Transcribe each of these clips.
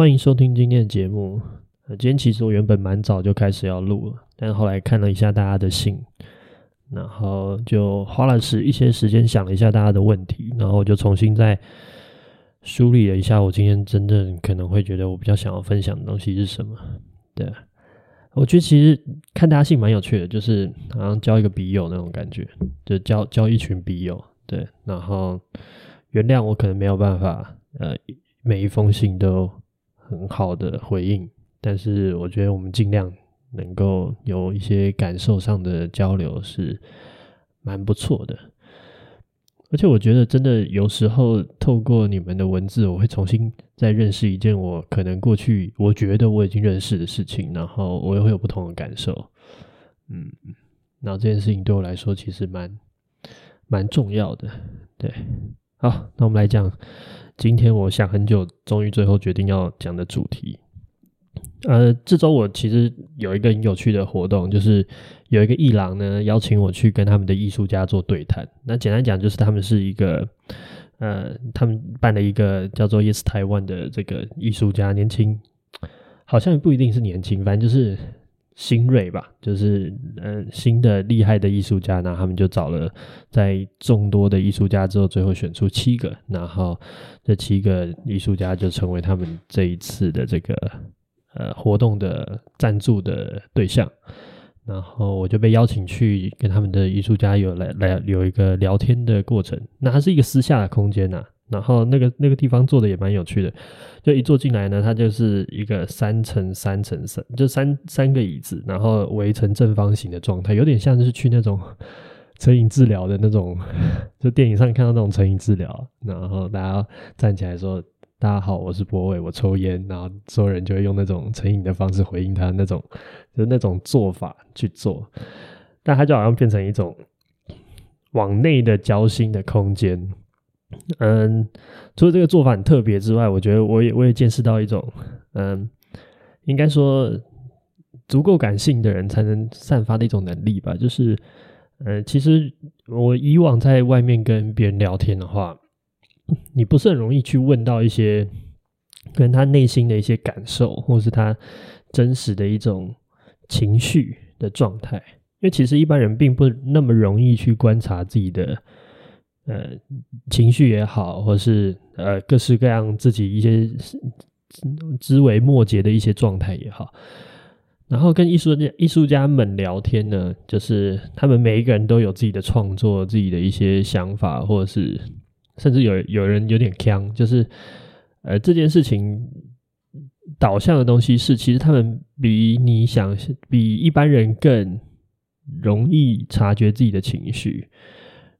欢迎收听今天的节目。今天其实我原本蛮早就开始要录了，但后来看了一下大家的信，然后就花了时一些时间想了一下大家的问题，然后我就重新再梳理了一下我今天真正可能会觉得我比较想要分享的东西是什么。对，我觉得其实看大家信蛮有趣的，就是好像交一个笔友那种感觉，就交交一群笔友。对，然后原谅我可能没有办法，呃，每一封信都。很好的回应，但是我觉得我们尽量能够有一些感受上的交流是蛮不错的，而且我觉得真的有时候透过你们的文字，我会重新再认识一件我可能过去我觉得我已经认识的事情，然后我也会有不同的感受。嗯，然后这件事情对我来说其实蛮蛮重要的。对，好，那我们来讲。今天我想很久，终于最后决定要讲的主题。呃，这周我其实有一个很有趣的活动，就是有一个艺廊呢邀请我去跟他们的艺术家做对谈。那简单讲，就是他们是一个呃，他们办了一个叫做 Yes Taiwan 的这个艺术家，年轻，好像不一定是年轻，反正就是。新锐吧，就是呃新的厉害的艺术家，那他们就找了在众多的艺术家之后，最后选出七个，然后这七个艺术家就成为他们这一次的这个呃活动的赞助的对象，然后我就被邀请去跟他们的艺术家有来来有一个聊天的过程，那它是一个私下的空间呐、然后那个那个地方做的也蛮有趣的，就一坐进来呢，它就是一个三乘三乘三，就三三个椅子，然后围成正方形的状态，有点像是去那种 成瘾治疗的那种，就电影上看到那种成瘾治疗，然后大家站起来说：“大家好，我是博伟，我抽烟。”然后所有人就会用那种成瘾的方式回应他那种，就那种做法去做，但他就好像变成一种往内的交心的空间。嗯，除了这个做法很特别之外，我觉得我也我也见识到一种，嗯，应该说足够感性的人才能散发的一种能力吧。就是，嗯，其实我以往在外面跟别人聊天的话，你不是很容易去问到一些跟他内心的一些感受，或是他真实的一种情绪的状态，因为其实一般人并不那么容易去观察自己的。呃，情绪也好，或是呃各式各样自己一些枝微末节的一些状态也好，然后跟艺术家艺术家们聊天呢，就是他们每一个人都有自己的创作，自己的一些想法，或者是甚至有有人有点锵，就是呃这件事情导向的东西是，其实他们比你想比一般人更容易察觉自己的情绪。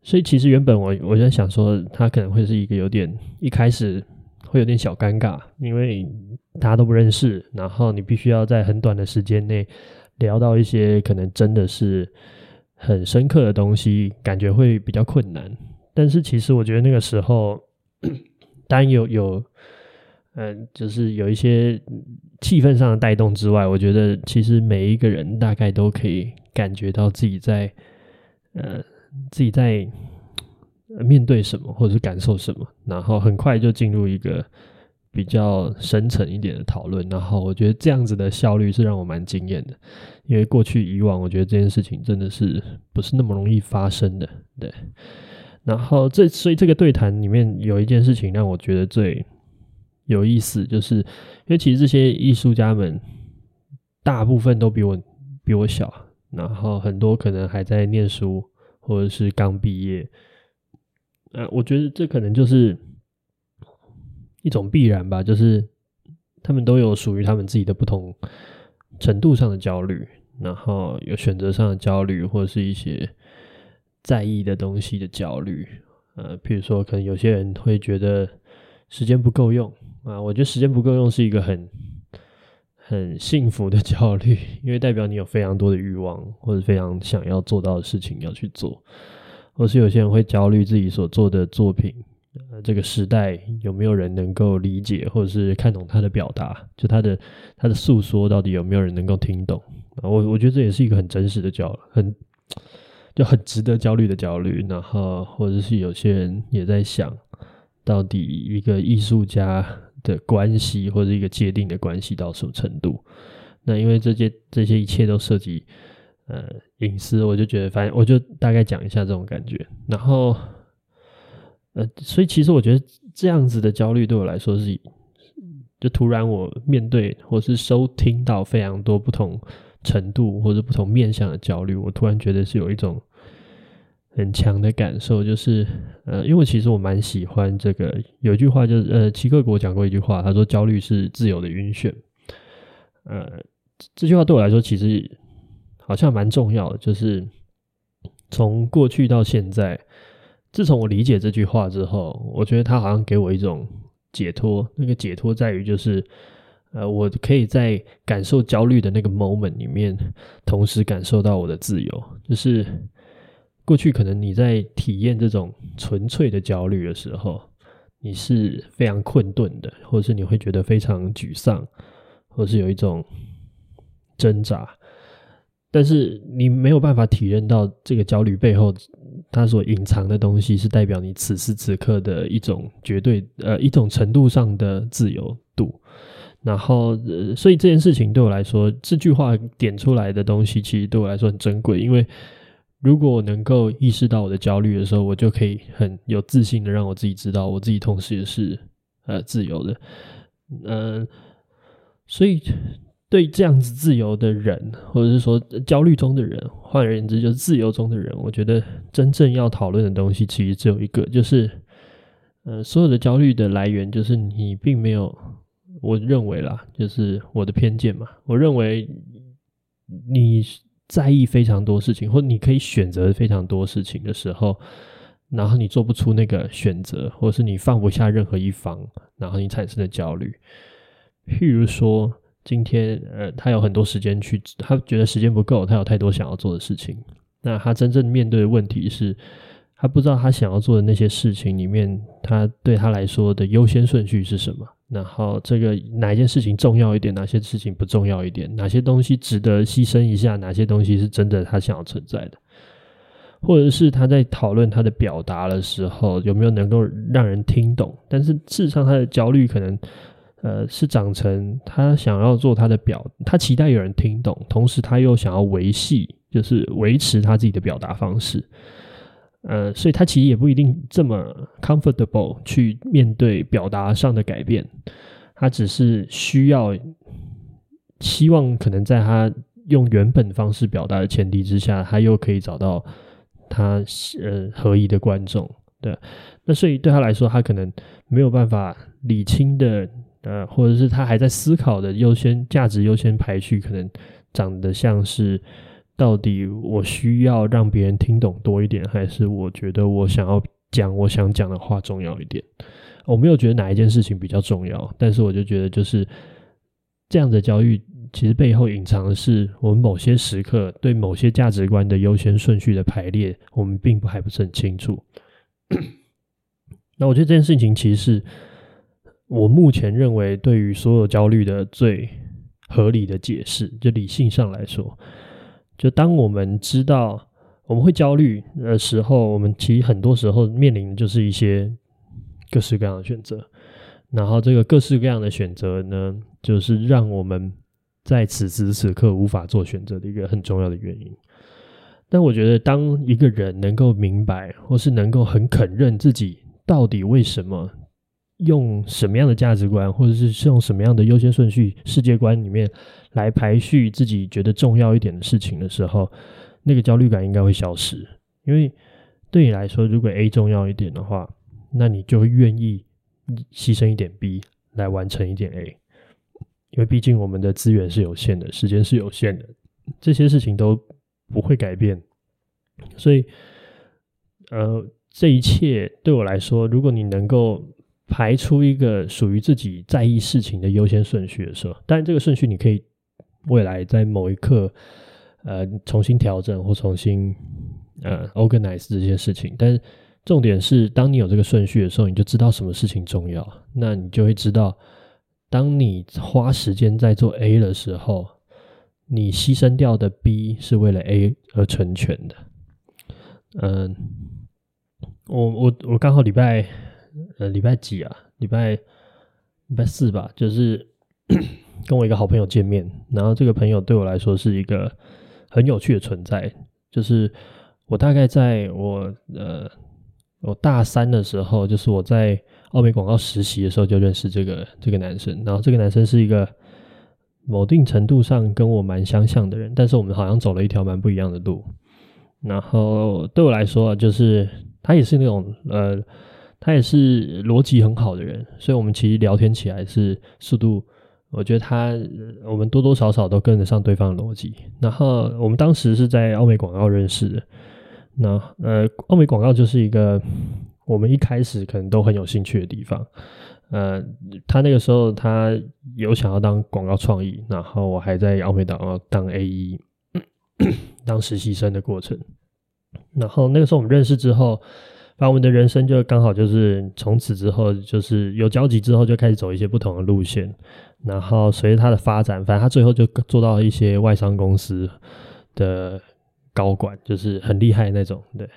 所以其实原本我我在想说，他可能会是一个有点一开始会有点小尴尬，因为大家都不认识，然后你必须要在很短的时间内聊到一些可能真的是很深刻的东西，感觉会比较困难。但是其实我觉得那个时候，当然有有，嗯，就是有一些气氛上的带动之外，我觉得其实每一个人大概都可以感觉到自己在，呃。自己在面对什么，或者是感受什么，然后很快就进入一个比较深层一点的讨论。然后我觉得这样子的效率是让我蛮惊艳的，因为过去以往，我觉得这件事情真的是不是那么容易发生的。对，然后这所以这个对谈里面有一件事情让我觉得最有意思，就是因为其实这些艺术家们大部分都比我比我小，然后很多可能还在念书或者是刚毕业。呃，我觉得这可能就是一种必然吧，就是他们都有属于他们自己的不同程度上的焦虑，然后有选择上的焦虑，或者是一些在意的东西的焦虑。呃，譬如说，可能有些人会觉得时间不够用啊，我觉得时间不够用是一个很很幸福的焦虑，因为代表你有非常多的欲望，或者非常想要做到的事情要去做。或是有些人会焦虑自己所做的作品，呃，这个时代有没有人能够理解，或者是看懂他的表达，就他的他的诉说到底有没有人能够听懂？我我觉得这也是一个很真实的焦虑，很就很值得焦虑的焦虑。然后或者是有些人也在想，到底一个艺术家的关系或者一个界定的关系到什么程度？那因为这些这些一切都涉及。呃，隐私，我就觉得，反正我就大概讲一下这种感觉。然后，呃，所以其实我觉得这样子的焦虑对我来说是，就突然我面对或是收听到非常多不同程度或者不同面向的焦虑，我突然觉得是有一种很强的感受，就是呃，因为其实我蛮喜欢这个，有一句话就是呃，齐克给我讲过一句话，他说焦虑是自由的晕眩。呃，这句话对我来说其实。好像蛮重要的，就是从过去到现在，自从我理解这句话之后，我觉得它好像给我一种解脱。那个解脱在于，就是呃，我可以在感受焦虑的那个 moment 里面，同时感受到我的自由。就是过去可能你在体验这种纯粹的焦虑的时候，你是非常困顿的，或者是你会觉得非常沮丧，或是有一种挣扎。但是你没有办法体验到这个焦虑背后，它所隐藏的东西是代表你此时此刻的一种绝对呃一种程度上的自由度。然后，所以这件事情对我来说，这句话点出来的东西，其实对我来说很珍贵。因为如果我能够意识到我的焦虑的时候，我就可以很有自信的让我自己知道，我自己同时也是呃自由的。嗯，所以。对这样子自由的人，或者是说焦虑中的人，换而言之就是自由中的人，我觉得真正要讨论的东西其实只有一个，就是，呃，所有的焦虑的来源就是你并没有，我认为啦，就是我的偏见嘛，我认为你在意非常多事情，或你可以选择非常多事情的时候，然后你做不出那个选择，或是你放不下任何一方，然后你产生的焦虑，譬如说。今天，呃，他有很多时间去，他觉得时间不够，他有太多想要做的事情。那他真正面对的问题是，他不知道他想要做的那些事情里面，他对他来说的优先顺序是什么。然后，这个哪一件事情重要一点，哪些事情不重要一点，哪些东西值得牺牲一下，哪些东西是真的他想要存在的，或者是他在讨论他的表达的时候，有没有能够让人听懂？但是事实上，他的焦虑可能。呃，是长成他想要做他的表，他期待有人听懂，同时他又想要维系，就是维持他自己的表达方式。呃，所以他其实也不一定这么 comfortable 去面对表达上的改变，他只是需要希望可能在他用原本方式表达的前提之下，他又可以找到他呃合意的观众。对，那所以对他来说，他可能没有办法理清的。呃，或者是他还在思考的优先价值优先排序，可能长得像是到底我需要让别人听懂多一点，还是我觉得我想要讲我想讲的话重要一点？我没有觉得哪一件事情比较重要，但是我就觉得就是这样的焦虑，其实背后隐藏的是我们某些时刻对某些价值观的优先顺序的排列，我们并不还不是很清楚。那我觉得这件事情其实是。我目前认为，对于所有焦虑的最合理的解释，就理性上来说，就当我们知道我们会焦虑的时候，我们其实很多时候面临的就是一些各式各样的选择。然后，这个各式各样的选择呢，就是让我们在此时此刻无法做选择的一个很重要的原因。但我觉得，当一个人能够明白，或是能够很肯认自己到底为什么用什么样的价值观，或者是用什么样的优先顺序、世界观里面来排序自己觉得重要一点的事情的时候，那个焦虑感应该会消失。因为对你来说，如果 A 重要一点的话，那你就会愿意牺牲一点 B 来完成一点 A。因为毕竟我们的资源是有限的，时间是有限的，这些事情都。不会改变，所以，呃，这一切对我来说，如果你能够排出一个属于自己在意事情的优先顺序的时候，当然这个顺序你可以未来在某一刻，呃，重新调整或重新呃 organize 这件事情。但是重点是，当你有这个顺序的时候，你就知道什么事情重要，那你就会知道，当你花时间在做 A 的时候。你牺牲掉的 B 是为了 A 而成全的。嗯，我我我刚好礼拜呃礼拜几啊？礼拜礼拜四吧，就是 跟我一个好朋友见面，然后这个朋友对我来说是一个很有趣的存在。就是我大概在我呃我大三的时候，就是我在奥美广告实习的时候就认识这个这个男生，然后这个男生是一个。某定程度上跟我蛮相像的人，但是我们好像走了一条蛮不一样的路。然后对我来说，就是他也是那种呃，他也是逻辑很好的人，所以我们其实聊天起来是速度，我觉得他我们多多少少都跟得上对方的逻辑。然后我们当时是在奥美广告认识的，那呃，奥美广告就是一个我们一开始可能都很有兴趣的地方。呃，他那个时候他有想要当广告创意，然后我还在奥美岛当，当 AE，当实习生的过程。然后那个时候我们认识之后，把我们的人生就刚好就是从此之后就是有交集之后就开始走一些不同的路线。然后随着他的发展，反正他最后就做到一些外商公司的高管，就是很厉害那种。对，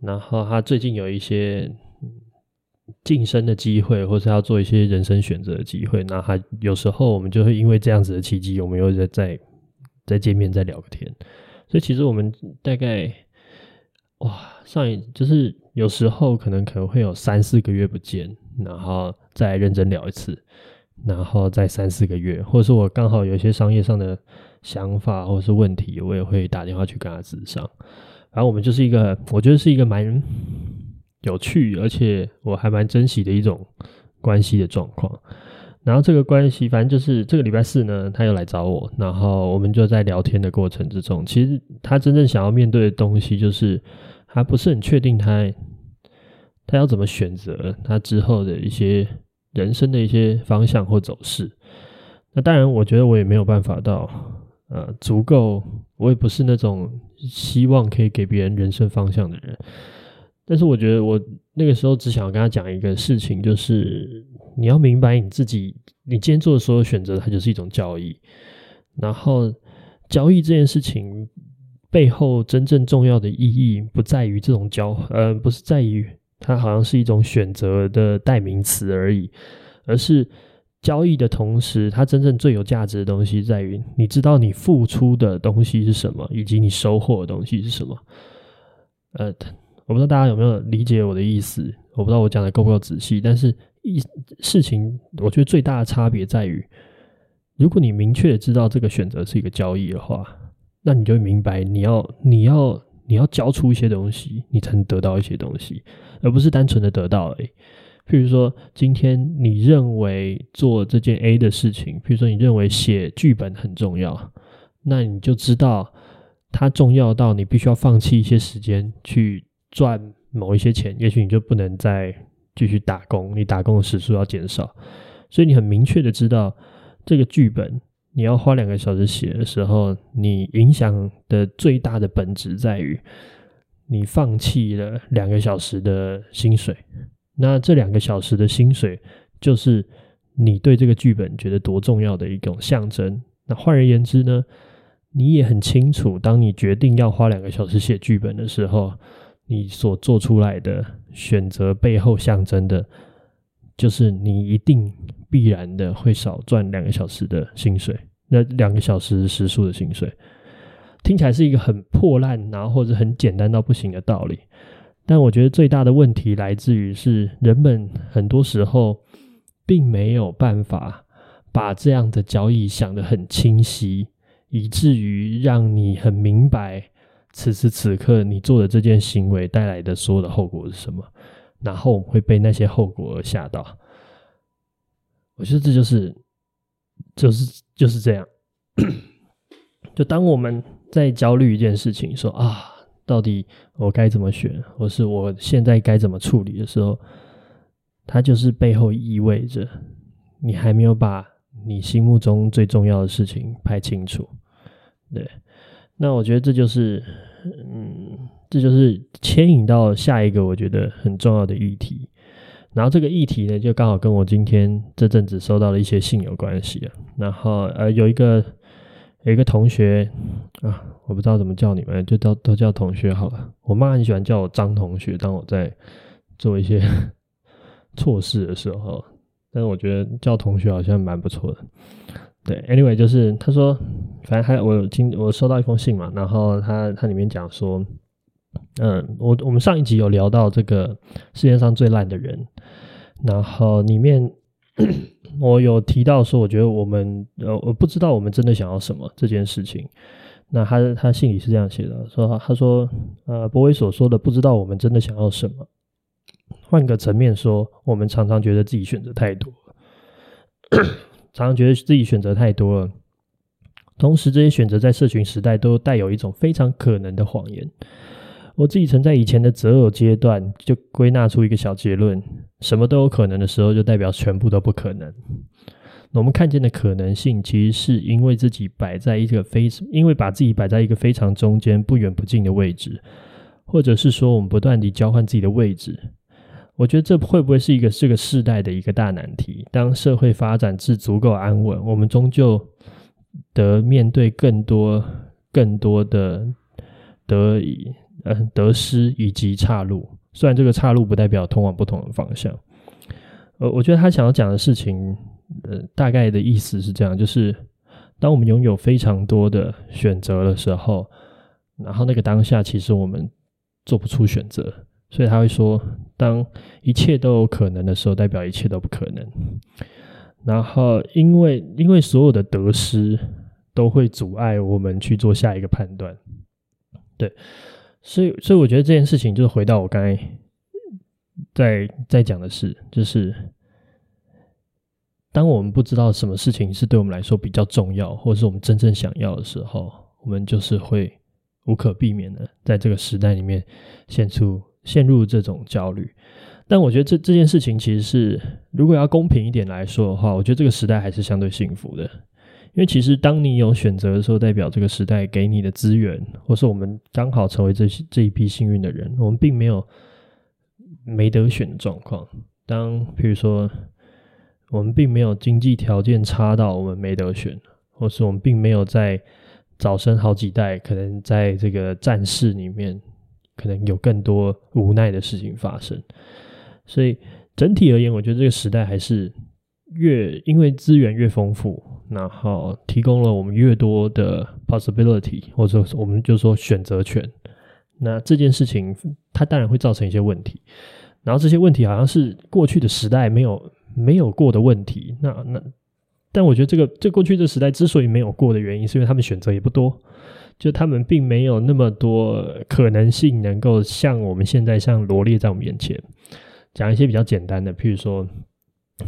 然后他最近有一些。晋升的机会，或是要做一些人生选择的机会，那还有时候我们就会因为这样子的契机，我们又在再再见面再聊个天。所以其实我们大概哇，上一就是有时候可能可能会有三四个月不见，然后再认真聊一次，然后再三四个月，或者是我刚好有一些商业上的想法或者是问题，我也会打电话去跟他咨商。然后我们就是一个，我觉得是一个蛮。有趣，而且我还蛮珍惜的一种关系的状况。然后这个关系，反正就是这个礼拜四呢，他又来找我，然后我们就在聊天的过程之中，其实他真正想要面对的东西，就是他不是很确定他他要怎么选择他之后的一些人生的一些方向或走势。那当然，我觉得我也没有办法到呃足够，我也不是那种希望可以给别人人生方向的人。但是我觉得我那个时候只想要跟他讲一个事情，就是你要明白你自己，你今天做的所有选择，它就是一种交易。然后交易这件事情背后真正重要的意义，不在于这种交，呃，不是在于它好像是一种选择的代名词而已，而是交易的同时，它真正最有价值的东西在于，你知道你付出的东西是什么，以及你收获的东西是什么，呃。我不知道大家有没有理解我的意思，我不知道我讲的够不够仔细，但是一事情，我觉得最大的差别在于，如果你明确的知道这个选择是一个交易的话，那你就明白你要你要你要交出一些东西，你才能得到一些东西，而不是单纯的得到而已。譬如说，今天你认为做这件 A 的事情，譬如说你认为写剧本很重要，那你就知道它重要到你必须要放弃一些时间去。赚某一些钱，也许你就不能再继续打工，你打工的时数要减少，所以你很明确的知道这个剧本你要花两个小时写的时候，你影响的最大的本质在于你放弃了两个小时的薪水，那这两个小时的薪水就是你对这个剧本觉得多重要的一种象征。那换而言之呢，你也很清楚，当你决定要花两个小时写剧本的时候。你所做出来的选择背后象征的，就是你一定必然的会少赚两个小时的薪水，那两个小时时数的薪水。听起来是一个很破烂，然后或者很简单到不行的道理。但我觉得最大的问题来自于是人们很多时候并没有办法把这样的交易想得很清晰，以至于让你很明白此时此刻你做的这件行为带来的所有的后果是什么，然后会被那些后果而吓到。我觉得这就是，就是就是这样。就当我们在焦虑一件事情，说啊。到底我该怎么选，或是我现在该怎么处理的时候，它就是背后意味着你还没有把你心目中最重要的事情排清楚。对，那我觉得这就是，嗯，这就是牵引到下一个我觉得很重要的议题。然后这个议题呢，就刚好跟我今天这阵子收到的一些信有关系啊。然后呃，有一个。有一个同学啊，我不知道怎么叫你们，就都都叫同学好了。我妈很喜欢叫我张同学，当我在做一些 错事的时候，但是我觉得叫同学好像蛮不错的。对，anyway，就是他说，反正还我有今我收到一封信嘛，然后他他里面讲说，嗯，我我们上一集有聊到这个世界上最烂的人，然后里面。我有提到说，我觉得我们呃，我不知道我们真的想要什么这件事情。那他他信里是这样写的，说他说呃，柏维所说的不知道我们真的想要什么。换个层面说，我们常常觉得自己选择太多，常常觉得自己选择太多了。同时，这些选择在社群时代都带有一种非常可能的谎言。我自己曾在以前的择偶阶段就归纳出一个小结论：什么都有可能的时候，就代表全部都不可能。我们看见的可能性，其实是因为自己摆在一个非，因为把自己摆在一个非常中间、不远不近的位置，或者是说我们不断地交换自己的位置。我觉得这会不会是一个这个世代的一个大难题？当社会发展至足够安稳，我们终究得面对更多、更多的得以。呃，得失以及岔路，虽然这个岔路不代表通往不同的方向。呃，我觉得他想要讲的事情，呃，大概的意思是这样，就是当我们拥有非常多的选择的时候，然后那个当下其实我们做不出选择，所以他会说，当一切都有可能的时候，代表一切都不可能。然后，因为因为所有的得失都会阻碍我们去做下一个判断，对。所以，所以我觉得这件事情就是回到我刚才在在讲的事，就是当我们不知道什么事情是对我们来说比较重要，或者是我们真正想要的时候，我们就是会无可避免的在这个时代里面陷出陷入这种焦虑。但我觉得这这件事情其实是，如果要公平一点来说的话，我觉得这个时代还是相对幸福的。因为其实，当你有选择的时候，代表这个时代给你的资源，或是我们刚好成为这这一批幸运的人，我们并没有没得选的状况。当比如说，我们并没有经济条件差到我们没得选，或是我们并没有在早生好几代，可能在这个战事里面，可能有更多无奈的事情发生。所以整体而言，我觉得这个时代还是。越因为资源越丰富，然后提供了我们越多的 possibility，或者说我们就说选择权。那这件事情它当然会造成一些问题，然后这些问题好像是过去的时代没有没有过的问题。那那，但我觉得这个这过去的时代之所以没有过的原因，是因为他们选择也不多，就他们并没有那么多可能性能够像我们现在像罗列在我们眼前。讲一些比较简单的，譬如说。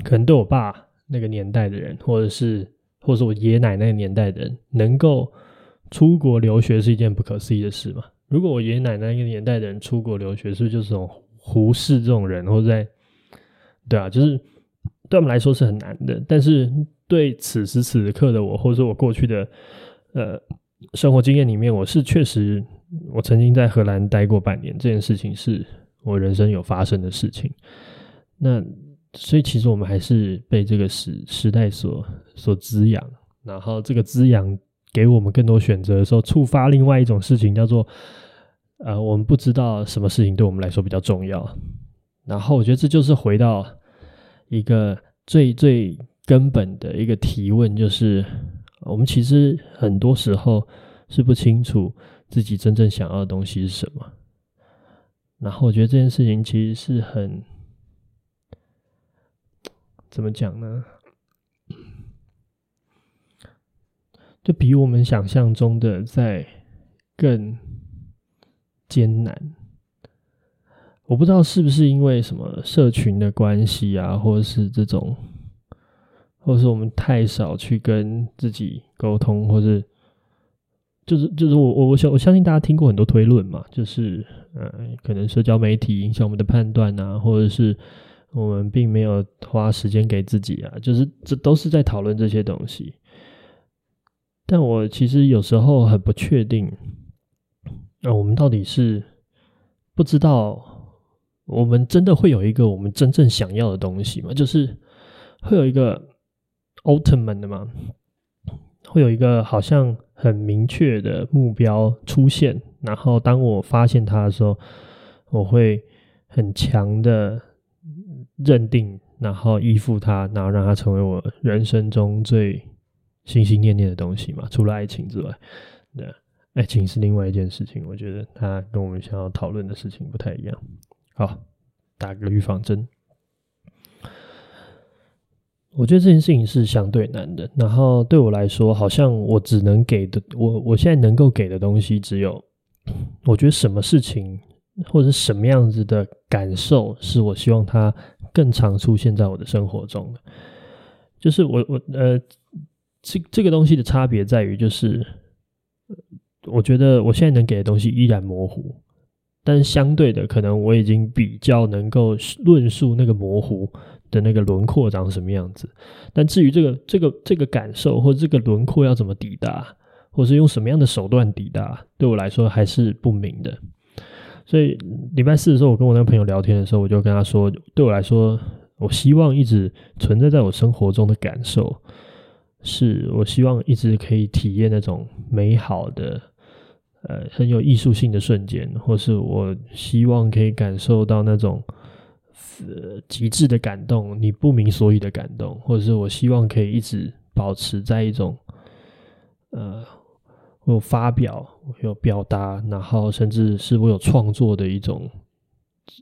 可能对我爸那个年代的人，或者是或者是我爷爷奶奶那年代的人，能够出国留学是一件不可思议的事嘛？如果我爷爷奶奶那个年代的人出国留学，是不是就是这种胡适这种人，或者在对啊，就是对我们来说是很难的。但是对此时此刻的我，或者说我过去的呃生活经验里面，我是确实我曾经在荷兰待过半年，这件事情是我人生有发生的事情。那。所以，其实我们还是被这个时时代所所滋养，然后这个滋养给我们更多选择的时候，触发另外一种事情，叫做呃，我们不知道什么事情对我们来说比较重要。然后，我觉得这就是回到一个最最根本的一个提问，就是我们其实很多时候是不清楚自己真正想要的东西是什么。然后我觉得这件事情其实是很，怎么讲呢？就比我们想象中的在更艰难。我不知道是不是因为什么社群的关系啊，或者是这种，或是我们太少去跟自己沟通，或是就是就是我我我相我相信大家听过很多推论嘛，就是呃，可能社交媒体影响我们的判断啊，或者是我们并没有花时间给自己啊，就是这都是在讨论这些东西。但我其实有时候很不确定，呃，我们到底是不知道。我们真的会有一个我们真正想要的东西吗？就是会有一个 ultimate 的吗？会有一个好像很明确的目标出现，然后当我发现它的时候，我会很强的认定，然后依附它，然后让它成为我人生中最心心念念的东西嘛？除了爱情之外，对，爱情是另外一件事情。我觉得它跟我们想要讨论的事情不太一样。好，打个预防针。我觉得这件事情是相对难的。然后对我来说，好像我只能给的，我我现在能够给的东西，只有我觉得什么事情或者什么样子的感受，是我希望它更常出现在我的生活中的。就是我我呃，这这个东西的差别在于，就是我觉得我现在能给的东西依然模糊。但相对的，可能我已经比较能够论述那个模糊的那个轮廓长什么样子。但至于这个这个这个感受或者这个轮廓要怎么抵达，或是用什么样的手段抵达，对我来说还是不明的。所以礼拜四的时候，我跟我那个朋友聊天的时候，我就跟他说，对我来说，我希望一直存在在我生活中的感受，是我希望一直可以体验那种美好的。呃，很有艺术性的瞬间，或是我希望可以感受到那种呃极致的感动，你不明所以的感动，或者是我希望可以一直保持在一种呃我有发表、我有表达，然后甚至是我有创作的一种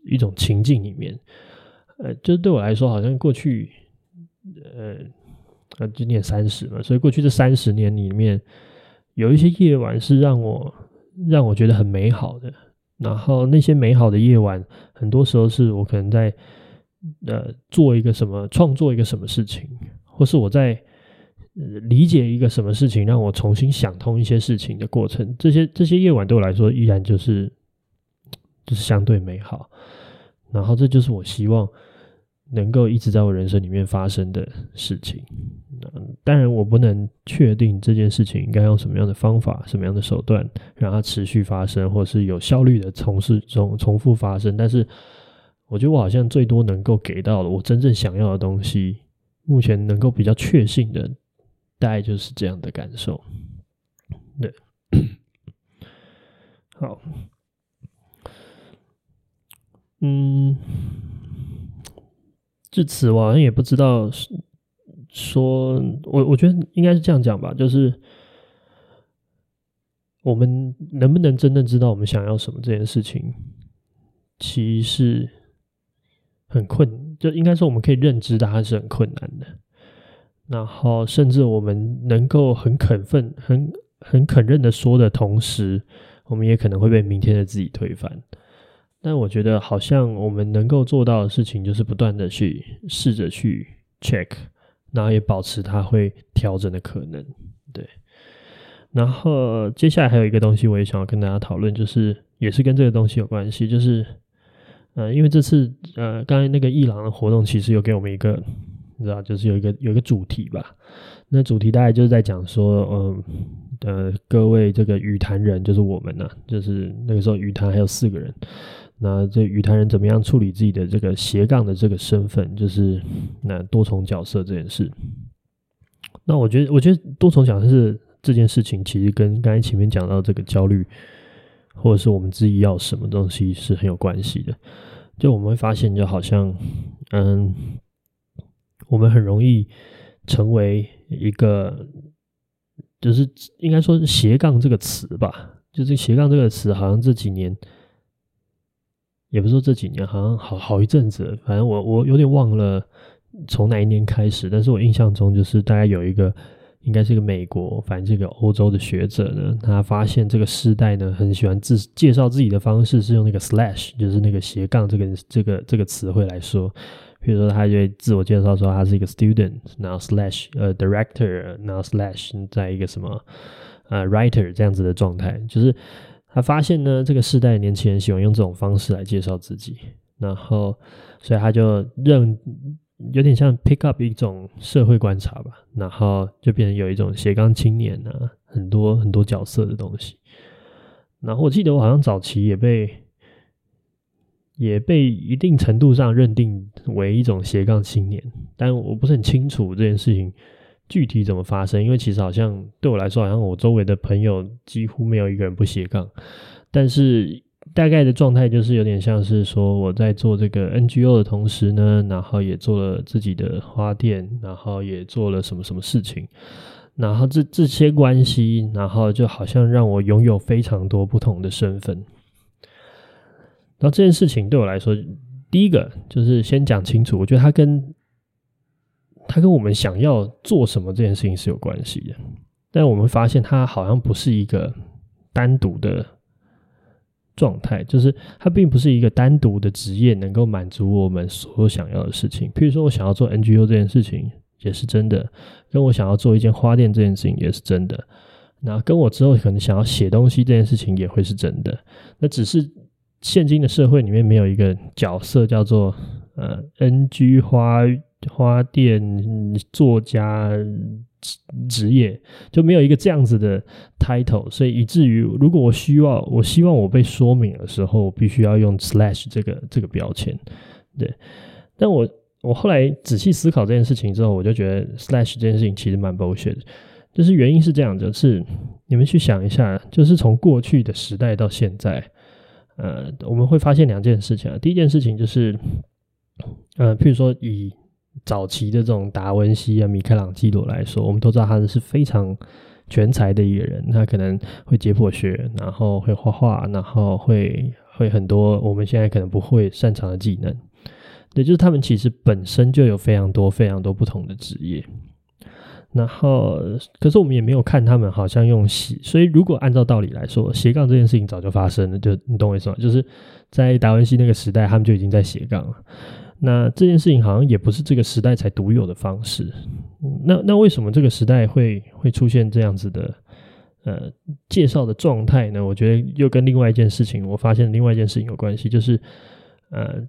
一种情境里面。呃，就对我来说，好像过去呃呃今年三十嘛，所以过去这三十年里面，有一些夜晚是让我。让我觉得很美好的，然后那些美好的夜晚，很多时候是我可能在呃做一个什么，创作一个什么事情，或是我在、理解一个什么事情，让我重新想通一些事情的过程。这些这些夜晚对我来说，依然就是就是相对美好。然后这就是我希望。能够一直在我人生里面发生的事情，当然我不能确定这件事情应该用什么样的方法、什么样的手段让它持续发生，或是有效率的从事重重复发生。但是，我觉得我好像最多能够给到的我真正想要的东西，目前能够比较确信的，大概就是这样的感受。对，好，嗯。至此，我好像也不知道说，我我觉得应该是这样讲吧，就是我们能不能真的知道我们想要什么这件事情，其实很困，就应该说我们可以认知它是很困难的。然后，甚至我们能够很肯奋、很很肯认的说的同时，我们也可能会被明天的自己推翻。但我觉得，好像我们能够做到的事情，就是不断的去试着去 check，然后也保持它会调整的可能。对。然后接下来还有一个东西，我也想要跟大家讨论，就是也是跟这个东西有关系，就是呃，因为这次呃，刚才那个一郎的活动，其实有给我们一个，你知道，就是有一个有一个主题吧。那主题大概就是在讲说，嗯呃，各位这个与谈人，就是我们呐、就是那个时候与谈还有四个人。那这与谈人怎么样处理自己的这个斜杠的这个身份，就是那多重角色这件事。那我觉得，我觉得多重角色这件事情，其实跟刚才前面讲到这个焦虑，或者是我们自己要什么东西是很有关系的。就我们会发现，就好像，嗯，我们很容易成为一个。就是应该说斜杠这个词吧，就是斜杠这个词，好像这几年，也不是说这几年，好像好好一阵子，反正我我有点忘了从哪一年开始，但是我印象中就是大概有一个，应该是一个美国，反正这个欧洲的学者呢，他发现这个世代呢很喜欢自介绍自己的方式是用那个 slash，就是那个斜杠这个这个这个词汇来说。比如说，他就会自我介绍说他是一个 student，然后 slash 呃 director，然后 slash 在一个什么呃 writer 这样子的状态，就是他发现呢，这个世代的年轻人喜欢用这种方式来介绍自己，然后所以他就认有点像 pick up 一种社会观察吧，然后就变成有一种斜杠青年啊，很多很多角色的东西。然后我记得我好像早期也被。也被一定程度上认定为一种斜杠青年，但我不是很清楚这件事情具体怎么发生，因为其实好像对我来说，好像我周围的朋友几乎没有一个人不斜杠，但是大概的状态就是有点像是说我在做这个 NGO 的同时呢，然后也做了自己的花店，然后也做了什么什么事情，然后这这些关系，然后就好像让我拥有非常多不同的身份。然后这件事情对我来说，第一个就是先讲清楚，我觉得它跟它跟我们想要做什么这件事情是有关系的。但我们发现它好像不是一个单独的状态，就是它并不是一个单独的职业能够满足我们所有想要的事情。譬如说我想要做 NGO 这件事情也是真的，跟我想要做一间花店这件事情也是真的，那跟我之后可能想要写东西这件事情也会是真的。那只是。现今的社会里面没有一个角色叫做呃 NG 花花店作家职业，就没有一个这样子的 title，所以以至于如果我需要我希望我被说明的时候，我必须要用 slash 这个这个标签，对。但我我后来仔细思考这件事情之后，我就觉得 slash 这件事情其实蛮 bullshit，就是原因是这样子，是你们去想一下，就是从过去的时代到现在。呃，我们会发现两件事情啊。第一件事情就是，呃，譬如说以早期的这种达文西啊、米开朗基罗来说，我们都知道他是非常全才的一个人。他可能会解剖学，然后会画画，然后会会很多我们现在可能不会擅长的技能。对，就是他们其实本身就有非常多非常多不同的职业。然后，可是我们也没有看他们好像用斜，所以如果按照道理来说，斜杠这件事情早就发生了，就你懂我意思吗？就是在达文西那个时代，他们就已经在斜杠了。那这件事情好像也不是这个时代才独有的方式。那那为什么这个时代会会出现这样子的呃介绍的状态呢？我觉得又跟另外一件事情，我发现另外一件事情有关系，就是呃。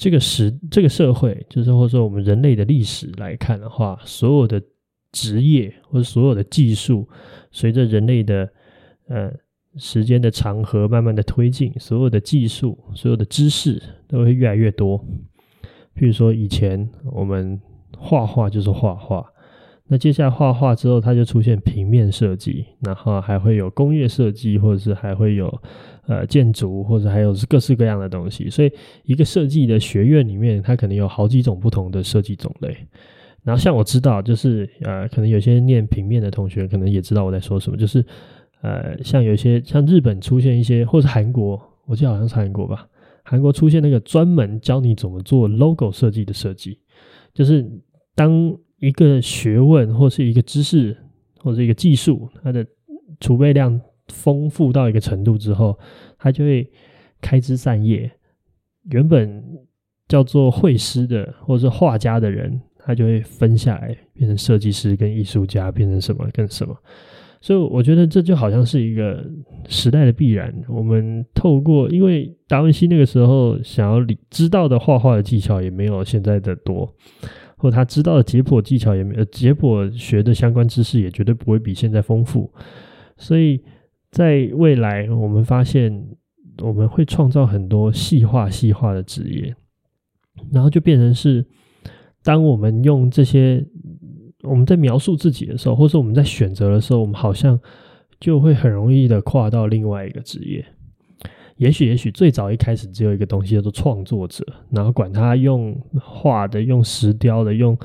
这个时，这个社会，就是或者说我们人类的历史来看的话，所有的职业或者所有的技术，随着人类的呃时间的长河慢慢的推进，所有的技术、所有的知识都会越来越多。譬如说，以前我们画画就是画画。那接下来画画之后，它就出现平面设计，然后还会有工业设计，或者是还会有呃建筑，或者还有各式各样的东西。所以一个设计的学院里面，它可能有好几种不同的设计种类。然后像我知道，就是呃，可能有些念平面的同学，可能也知道我在说什么，就是呃，像有些像日本出现一些，或是韩国，我记得好像是韩国吧，韩国出现那个专门教你怎么做 logo 设计的设计，就是当。一个学问或是一个知识或者一个技术，它的储备量丰富到一个程度之后，它就会开枝散叶。原本叫做绘师的或者是画家的人，他就会分下来变成设计师跟艺术家，变成什么跟什么。所以我觉得这就好像是一个时代的必然。我们透过，因为达文西那个时候想要知道的画画的技巧也没有现在的多。或他知道的解剖技巧也没有，解剖学的相关知识也绝对不会比现在丰富，所以在未来我们发现我们会创造很多细化细化的职业，然后就变成是，当我们用这些我们在描述自己的时候，或是我们在选择的时候，我们好像就会很容易的跨到另外一个职业。也许也许最早一开始只有一个东西叫做创作者，然后管他用画的、用石雕的、用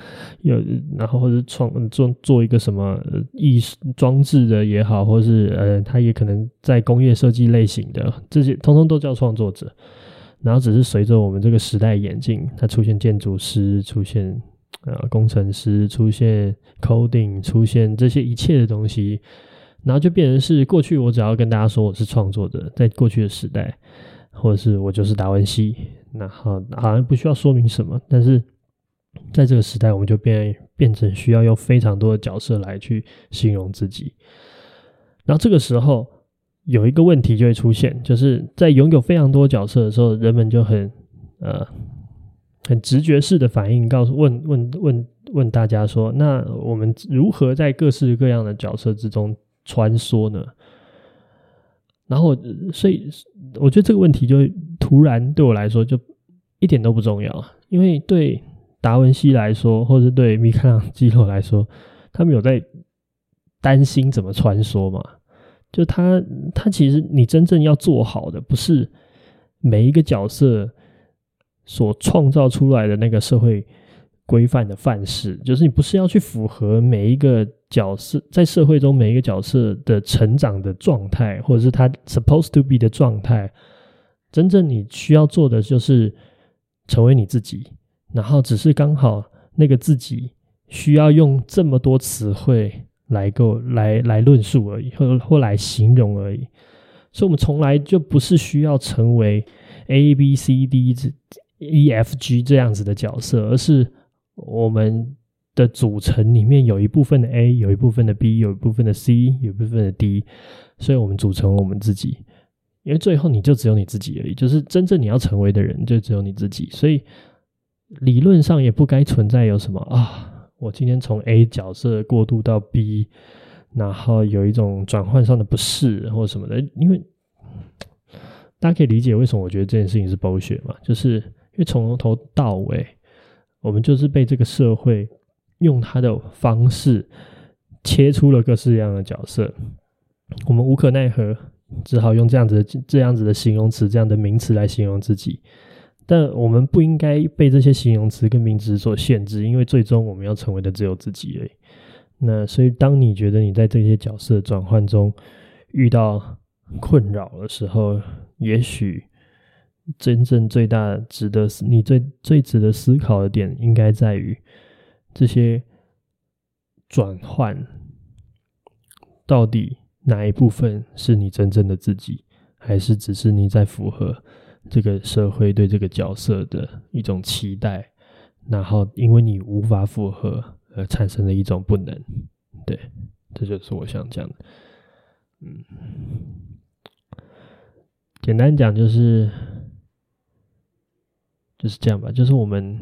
有，然后或者创做做一个什么艺术装置的也好，或是呃，他也可能在工业设计类型的这些，通通都叫创作者。然后只是随着我们这个时代演进，它出现建筑师，出现呃工程师，出现 coding，出现这些一切的东西。然后就变成是过去，我只要跟大家说我是创作者，在过去的时代，或者是我就是达文西，然后好像不需要说明什么。但是在这个时代，我们就变变成需要用非常多的角色来去形容自己。然后这个时候有一个问题就会出现，就是在拥有非常多角色的时候，人们就很呃很直觉式的反应，告诉问问问问大家说：那我们如何在各式各样的角色之中穿梭呢？然后，所以我觉得这个问题就突然对我来说就一点都不重要，因为对达文西来说，或者对米开朗基罗来说，他们有在担心怎么穿梭嘛？就他，他其实你真正要做好的，不是每一个角色所创造出来的那个社会规范的范式，就是你不是要去符合每一个。角色在社会中每一个角色的成长的状态，或者是他 supposed to be 的状态，真正你需要做的就是成为你自己，然后只是刚好那个自己需要用这么多词汇来够来来论述而已，或或来形容而已。所以，我们从来就不是需要成为 A B C D 这 E F G 这样子的角色，而是我们。的组成里面有一部分的 A，有一部分的 B，有一部分的 C，有一部分的 D，所以我们组成了我们自己。因为最后你就只有你自己而已，就是真正你要成为的人就只有你自己。所以理论上也不该存在有什么啊，我今天从 A 角色过渡到 B，然后有一种转换上的不适或什么的。因为大家可以理解为什么我觉得这件事情是剥削嘛，就是因为从头到尾我们就是被这个社会。用他的方式切出了各式各样的角色，我们无可奈何，只好用这样子的这样子的形容词、这样的名词来形容自己。但我们不应该被这些形容词跟名词所限制，因为最终我们要成为的只有自己而已。那所以，当你觉得你在这些角色转换中遇到困扰的时候，也许真正最大值得思你最最值得思考的点，应该在于。这些转换到底哪一部分是你真正的自己，还是只是你在符合这个社会对这个角色的一种期待？然后因为你无法符合而产生的一种不能。对，这就是我想讲的。嗯，简单讲就是就是这样吧，就是我们。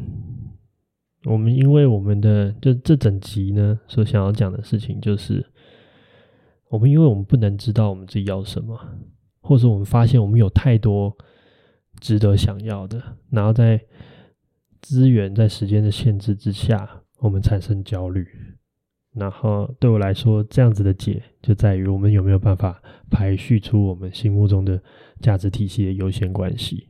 我们因为我们的就这整集呢，所想要讲的事情就是，我们因为我们不能知道我们自己要什么，或者我们发现我们有太多值得想要的，然后在资源在时间的限制之下，我们产生焦虑。然后对我来说，这样子的解就在于我们有没有办法排序出我们心目中的价值体系的优先关系。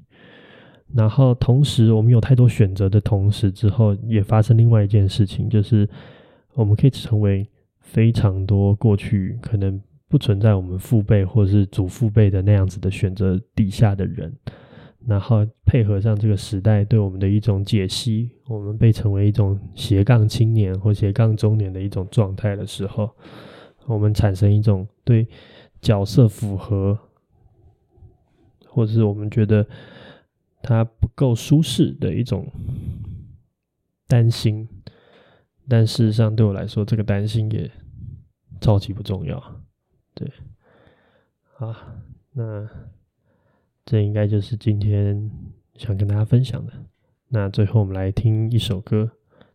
然后，同时，我们有太多选择的同时，之后也发生另外一件事情，就是我们可以成为非常多过去可能不存在我们父辈或是祖父辈的那样子的选择底下的人，然后配合上这个时代对我们的一种解析，我们被成为一种斜杠青年或斜杠中年的一种状态的时候，我们产生一种对角色符合，或者是我们觉得。它不够舒适的一种担心，但事实上对我来说，这个担心也超级不重要。对，好，那这应该就是今天想跟大家分享的。那最后我们来听一首歌，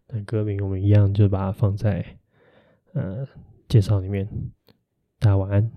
那歌名我们一样就把它放在呃介绍里面。大家晚安。